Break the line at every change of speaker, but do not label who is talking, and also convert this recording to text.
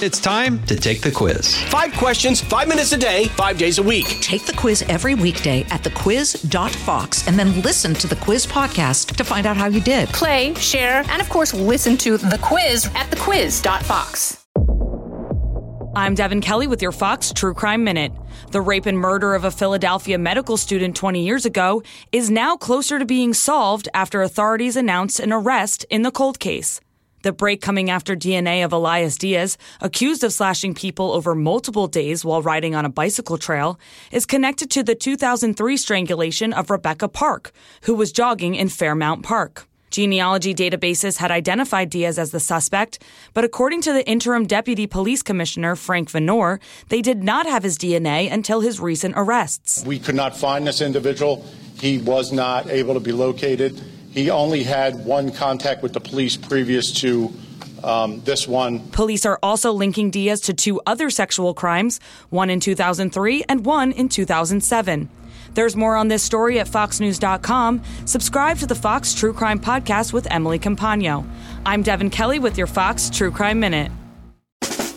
It's time to take the quiz.
Five questions, five minutes a day, five days a week.
Take the quiz every weekday at thequiz.fox and then listen to the quiz podcast to find out how you did.
Play, share, and of course, listen to the quiz at thequiz.fox.
I'm Devon Kelly with your Fox True Crime Minute. The rape and murder of a Philadelphia medical student 20 years ago is now closer to being solved after authorities announced an arrest in the cold case. The break coming after DNA of Elias Diaz, accused of slashing people over multiple days while riding on a bicycle trail, is connected to the 2003 strangulation of Rebecca Park, who was jogging in Fairmount Park. Genealogy databases had identified Diaz as the suspect, but according to the interim deputy police commissioner, Frank Vanore, they did not have his DNA until his recent arrests.
We could not find this individual. He was not able to be located. He only had one contact with the police previous to um, this one.
Police are also linking Diaz to two other sexual crimes, one in 2003 and one in 2007. There's more on this story at foxnews.com. Subscribe to the Fox True Crime Podcast with Emily Compagno. I'm Devon Kelly with your Fox True Crime Minute.